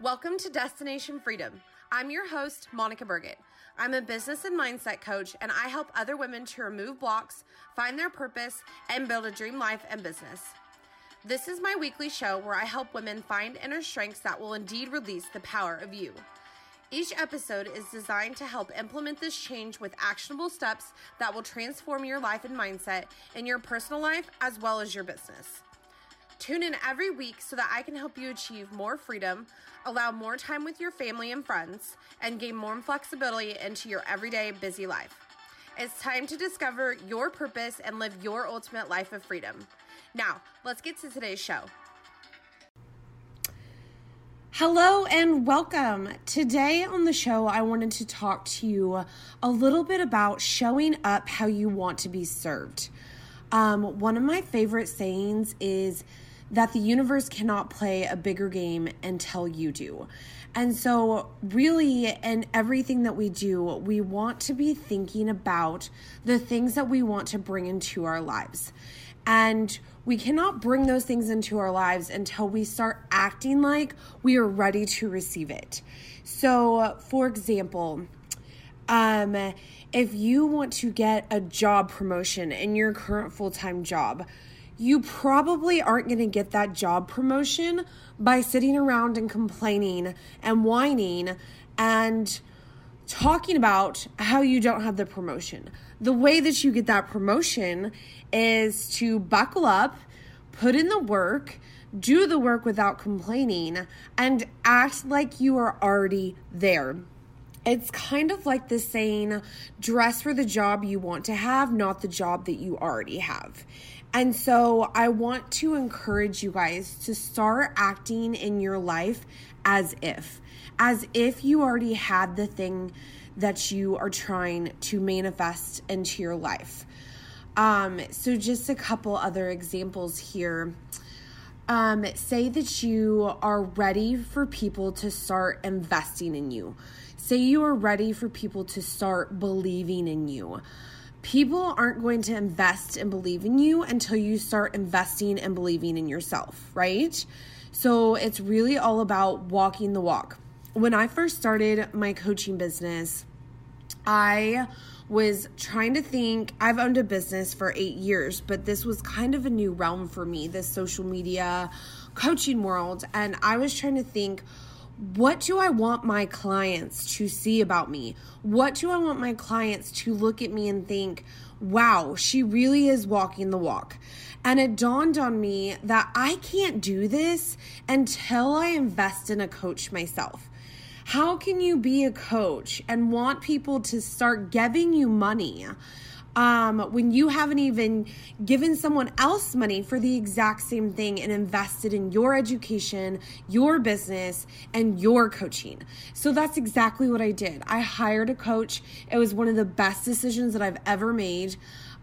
Welcome to Destination Freedom. I'm your host, Monica Burgett. I'm a business and mindset coach, and I help other women to remove blocks, find their purpose, and build a dream life and business. This is my weekly show where I help women find inner strengths that will indeed release the power of you. Each episode is designed to help implement this change with actionable steps that will transform your life and mindset in your personal life as well as your business. Tune in every week so that I can help you achieve more freedom, allow more time with your family and friends, and gain more flexibility into your everyday busy life. It's time to discover your purpose and live your ultimate life of freedom. Now, let's get to today's show. Hello and welcome. Today on the show, I wanted to talk to you a little bit about showing up how you want to be served. Um, one of my favorite sayings is that the universe cannot play a bigger game until you do. And so, really, in everything that we do, we want to be thinking about the things that we want to bring into our lives. And we cannot bring those things into our lives until we start acting like we are ready to receive it. So, for example, um, if you want to get a job promotion in your current full time job, you probably aren't going to get that job promotion by sitting around and complaining and whining and talking about how you don't have the promotion. The way that you get that promotion is to buckle up, put in the work, do the work without complaining, and act like you are already there. It's kind of like the saying, dress for the job you want to have, not the job that you already have. And so I want to encourage you guys to start acting in your life as if, as if you already had the thing that you are trying to manifest into your life. Um, so, just a couple other examples here. Um, say that you are ready for people to start investing in you. Say you are ready for people to start believing in you people aren't going to invest and believe in you until you start investing and believing in yourself, right? So it's really all about walking the walk. When I first started my coaching business, I was trying to think I've owned a business for 8 years, but this was kind of a new realm for me, this social media coaching world, and I was trying to think what do I want my clients to see about me? What do I want my clients to look at me and think, wow, she really is walking the walk? And it dawned on me that I can't do this until I invest in a coach myself. How can you be a coach and want people to start giving you money? Um, when you haven't even given someone else money for the exact same thing and invested in your education, your business, and your coaching. So that's exactly what I did. I hired a coach. It was one of the best decisions that I've ever made.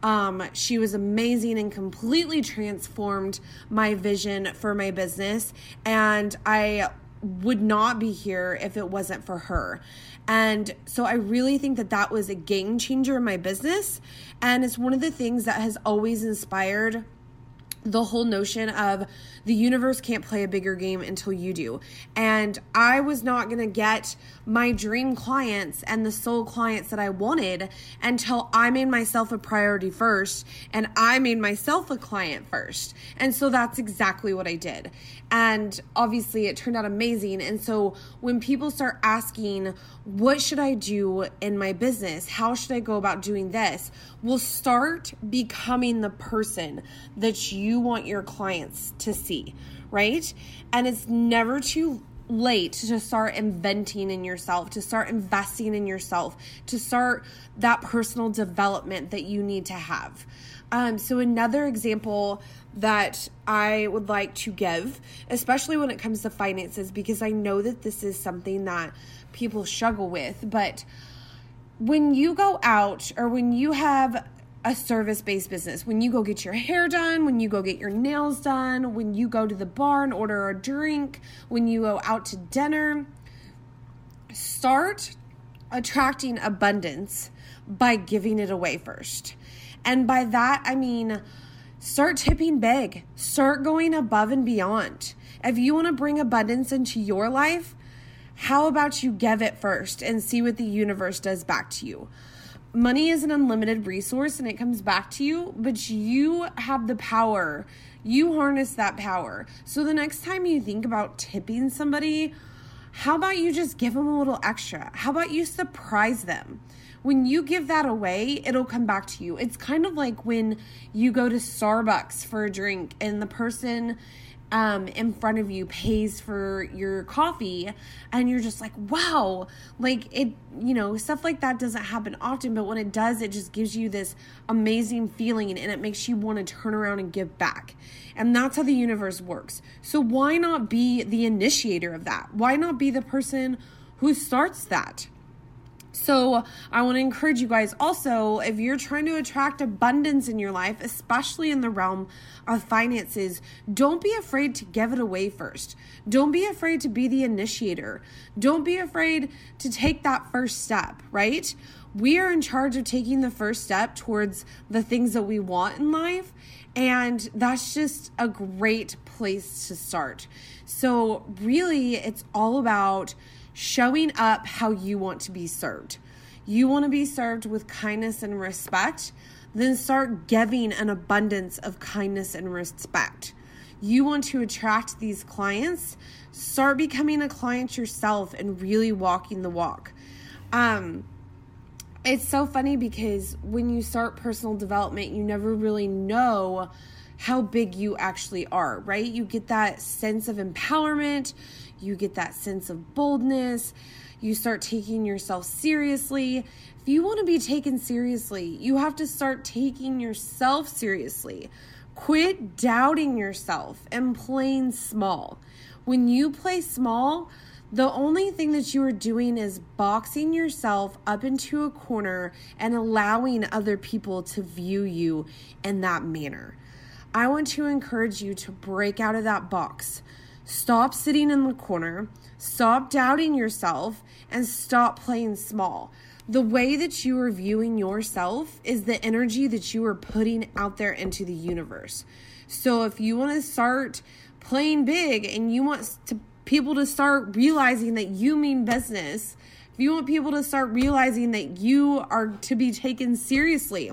Um, she was amazing and completely transformed my vision for my business. And I would not be here if it wasn't for her. And so I really think that that was a game changer in my business. And it's one of the things that has always inspired the whole notion of the universe can't play a bigger game until you do. And I was not going to get my dream clients and the soul clients that I wanted until I made myself a priority first and I made myself a client first. And so that's exactly what I did. And obviously it turned out amazing. And so when people start asking, what should I do in my business? How should I go about doing this? We'll start becoming the person that you you want your clients to see, right? And it's never too late to start inventing in yourself, to start investing in yourself, to start that personal development that you need to have. Um, so, another example that I would like to give, especially when it comes to finances, because I know that this is something that people struggle with, but when you go out or when you have a service based business. When you go get your hair done, when you go get your nails done, when you go to the bar and order a drink, when you go out to dinner, start attracting abundance by giving it away first. And by that, I mean, start tipping big, start going above and beyond. If you want to bring abundance into your life, How about you give it first and see what the universe does back to you? Money is an unlimited resource and it comes back to you, but you have the power. You harness that power. So the next time you think about tipping somebody, how about you just give them a little extra? How about you surprise them? When you give that away, it'll come back to you. It's kind of like when you go to Starbucks for a drink and the person um, in front of you pays for your coffee and you're just like wow like it you know stuff like that doesn't happen often but when it does it just gives you this amazing feeling and it makes you want to turn around and give back. And that's how the universe works. So why not be the initiator of that? Why not be the person who starts that so, I want to encourage you guys also if you're trying to attract abundance in your life, especially in the realm of finances, don't be afraid to give it away first. Don't be afraid to be the initiator. Don't be afraid to take that first step, right? We are in charge of taking the first step towards the things that we want in life. And that's just a great place to start. So, really, it's all about showing up how you want to be served. You want to be served with kindness and respect, then start giving an abundance of kindness and respect. You want to attract these clients, start becoming a client yourself and really walking the walk. Um, it's so funny because when you start personal development, you never really know how big you actually are, right? You get that sense of empowerment you get that sense of boldness. You start taking yourself seriously. If you want to be taken seriously, you have to start taking yourself seriously. Quit doubting yourself and playing small. When you play small, the only thing that you are doing is boxing yourself up into a corner and allowing other people to view you in that manner. I want to encourage you to break out of that box. Stop sitting in the corner, stop doubting yourself, and stop playing small. The way that you are viewing yourself is the energy that you are putting out there into the universe. So if you want to start playing big and you want to people to start realizing that you mean business, if you want people to start realizing that you are to be taken seriously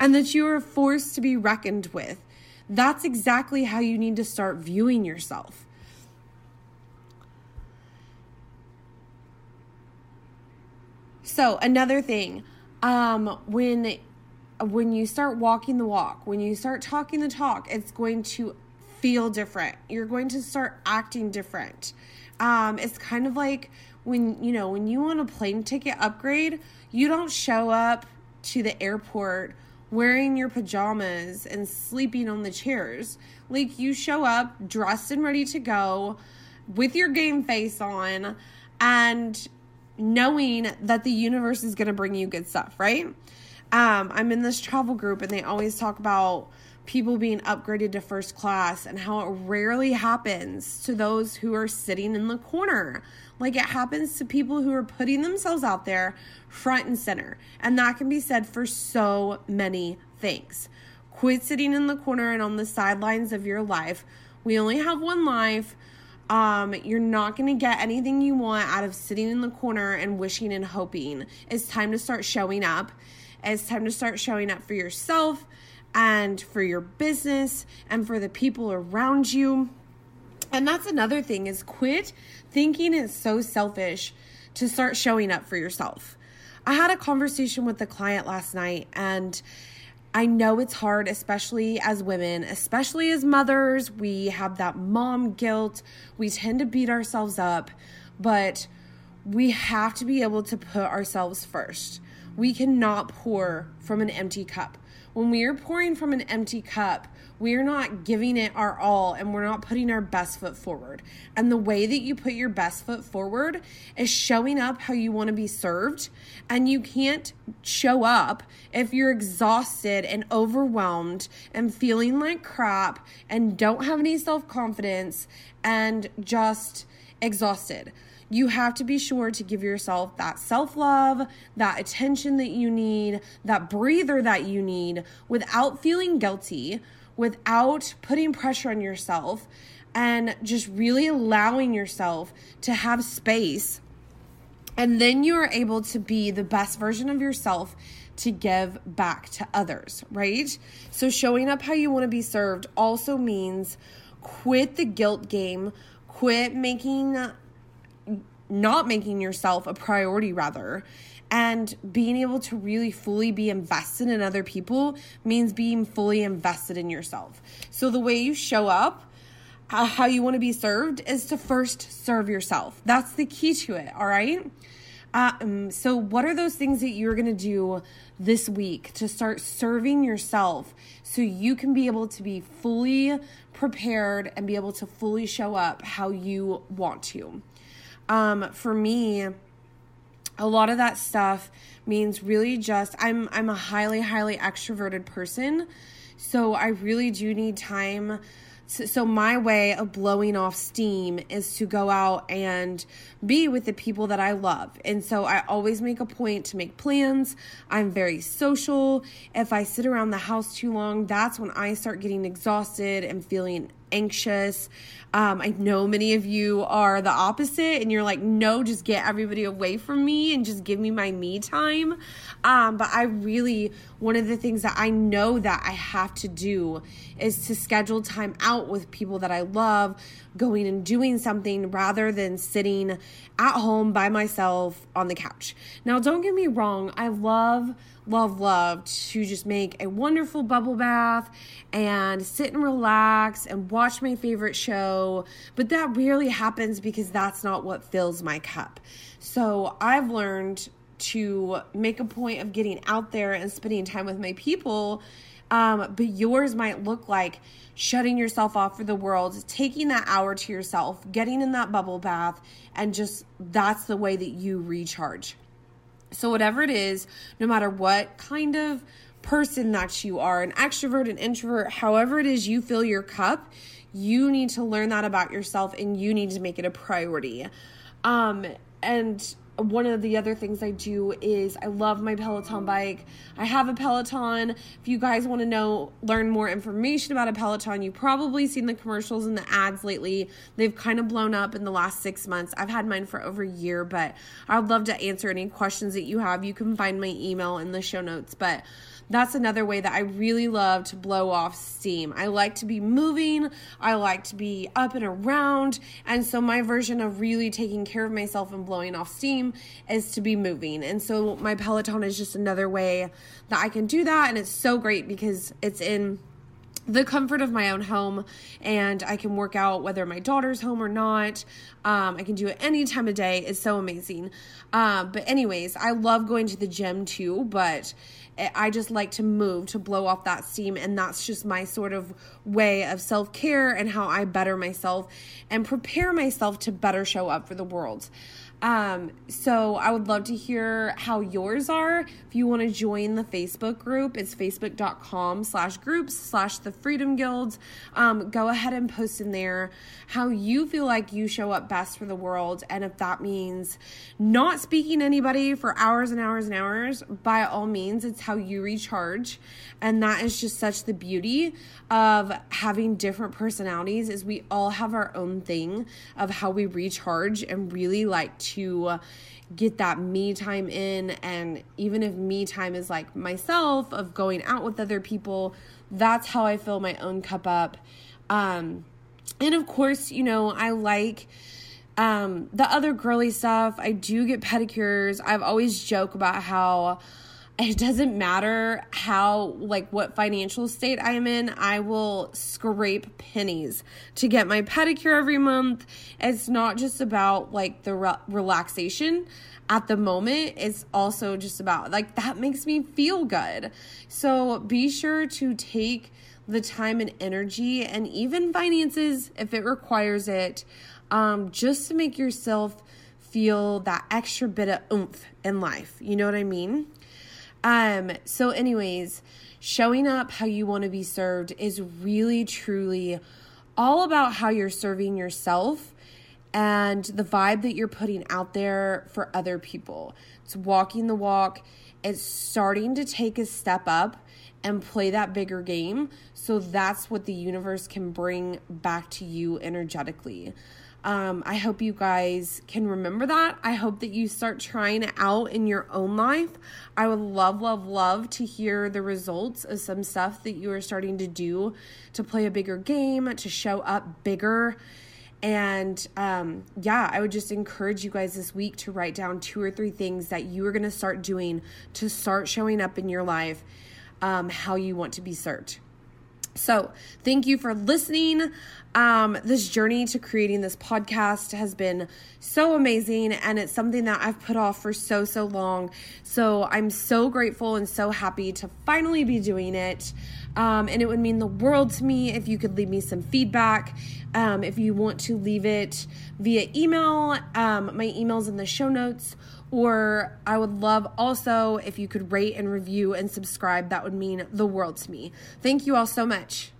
and that you are forced to be reckoned with, that's exactly how you need to start viewing yourself. So another thing, um, when when you start walking the walk, when you start talking the talk, it's going to feel different. You're going to start acting different. Um, it's kind of like when you know when you want a plane ticket upgrade, you don't show up to the airport wearing your pajamas and sleeping on the chairs. Like you show up dressed and ready to go with your game face on and knowing that the universe is going to bring you good stuff, right? Um, I'm in this travel group and they always talk about people being upgraded to first class and how it rarely happens to those who are sitting in the corner. Like it happens to people who are putting themselves out there front and center. And that can be said for so many things. Quit sitting in the corner and on the sidelines of your life. We only have one life. Um, you're not going to get anything you want out of sitting in the corner and wishing and hoping. It's time to start showing up. It's time to start showing up for yourself and for your business and for the people around you. And that's another thing is quit thinking it's so selfish to start showing up for yourself. I had a conversation with a client last night and I know it's hard, especially as women, especially as mothers. We have that mom guilt. We tend to beat ourselves up, but we have to be able to put ourselves first. We cannot pour from an empty cup. When we are pouring from an empty cup, we're not giving it our all and we're not putting our best foot forward. And the way that you put your best foot forward is showing up how you want to be served. And you can't show up if you're exhausted and overwhelmed and feeling like crap and don't have any self confidence and just exhausted you have to be sure to give yourself that self love, that attention that you need, that breather that you need without feeling guilty, without putting pressure on yourself and just really allowing yourself to have space. And then you are able to be the best version of yourself to give back to others, right? So, showing up how you want to be served also means quit the guilt game, quit making, not making yourself a priority, rather. And being able to really fully be invested in other people means being fully invested in yourself. So, the way you show up, uh, how you want to be served, is to first serve yourself. That's the key to it, all right? Um, so, what are those things that you're going to do this week to start serving yourself so you can be able to be fully prepared and be able to fully show up how you want to? Um, for me, a lot of that stuff means really just I'm I'm a highly highly extroverted person, so I really do need time so, my way of blowing off steam is to go out and be with the people that I love. And so I always make a point to make plans. I'm very social. If I sit around the house too long, that's when I start getting exhausted and feeling anxious. Um, I know many of you are the opposite, and you're like, no, just get everybody away from me and just give me my me time. Um, but I really, one of the things that I know that I have to do is to schedule time out with people that I love, going and doing something rather than sitting at home by myself on the couch. Now, don't get me wrong, I love love, love to just make a wonderful bubble bath and sit and relax and watch my favorite show. But that rarely happens because that's not what fills my cup. So I've learned to make a point of getting out there and spending time with my people. Um, but yours might look like shutting yourself off for the world, taking that hour to yourself, getting in that bubble bath, and just that's the way that you recharge. So, whatever it is, no matter what kind of person that you are, an extrovert, an introvert, however it is you fill your cup, you need to learn that about yourself and you need to make it a priority. Um, and one of the other things I do is I love my Peloton bike. I have a Peloton. If you guys want to know, learn more information about a Peloton, you've probably seen the commercials and the ads lately. They've kind of blown up in the last six months. I've had mine for over a year, but I'd love to answer any questions that you have. You can find my email in the show notes. But that's another way that I really love to blow off steam. I like to be moving, I like to be up and around. And so, my version of really taking care of myself and blowing off steam is to be moving. And so, my Peloton is just another way that I can do that. And it's so great because it's in the comfort of my own home and I can work out whether my daughter's home or not. Um, I can do it any time of day. It's so amazing. Um, but, anyways, I love going to the gym too, but I just like to move to blow off that steam. And that's just my sort of way of self care and how I better myself and prepare myself to better show up for the world. Um, so I would love to hear how yours are. If you want to join the Facebook group, it's facebook.com slash groups slash the freedom guilds. Um, go ahead and post in there how you feel like you show up best for the world. And if that means not speaking to anybody for hours and hours and hours, by all means, it's how you recharge. And that is just such the beauty of having different personalities is we all have our own thing of how we recharge and really like to to get that me time in. And even if me time is like myself, of going out with other people, that's how I fill my own cup up. Um, and of course, you know, I like um, the other girly stuff. I do get pedicures. I've always joke about how it doesn't matter how like what financial state I am in, I will scrape pennies to get my pedicure every month. It's not just about like the re- relaxation at the moment, it's also just about like that makes me feel good. So be sure to take the time and energy and even finances if it requires it um, just to make yourself feel that extra bit of oomph in life. You know what I mean? Um, so, anyways, showing up how you want to be served is really, truly all about how you're serving yourself and the vibe that you're putting out there for other people. It's walking the walk, it's starting to take a step up and play that bigger game. So that's what the universe can bring back to you energetically. Um, I hope you guys can remember that. I hope that you start trying it out in your own life. I would love, love, love to hear the results of some stuff that you are starting to do to play a bigger game, to show up bigger. And um, yeah, I would just encourage you guys this week to write down two or three things that you are going to start doing to start showing up in your life um, how you want to be served. So, thank you for listening. Um, this journey to creating this podcast has been so amazing, and it's something that I've put off for so, so long. So, I'm so grateful and so happy to finally be doing it. Um, and it would mean the world to me if you could leave me some feedback. Um, if you want to leave it via email, um, my email's in the show notes or I would love also if you could rate and review and subscribe. That would mean the world to me. Thank you all so much.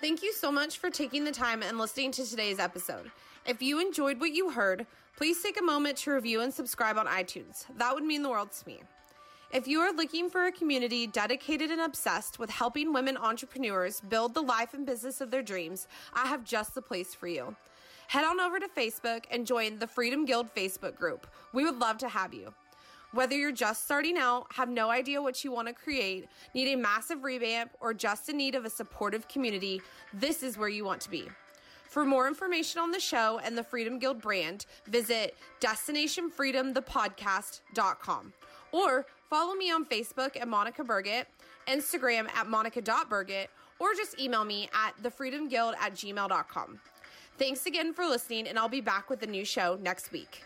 Thank you so much for taking the time and listening to today's episode. If you enjoyed what you heard, please take a moment to review and subscribe on iTunes. That would mean the world to me. If you are looking for a community dedicated and obsessed with helping women entrepreneurs build the life and business of their dreams, I have just the place for you head on over to Facebook and join the Freedom Guild Facebook group. We would love to have you. Whether you're just starting out, have no idea what you want to create, need a massive revamp, or just in need of a supportive community, this is where you want to be. For more information on the show and the Freedom Guild brand, visit destinationfreedomthepodcast.com or follow me on Facebook at Monica Burgett, Instagram at monica.burgett, or just email me at thefreedomguild at gmail.com. Thanks again for listening, and I'll be back with a new show next week.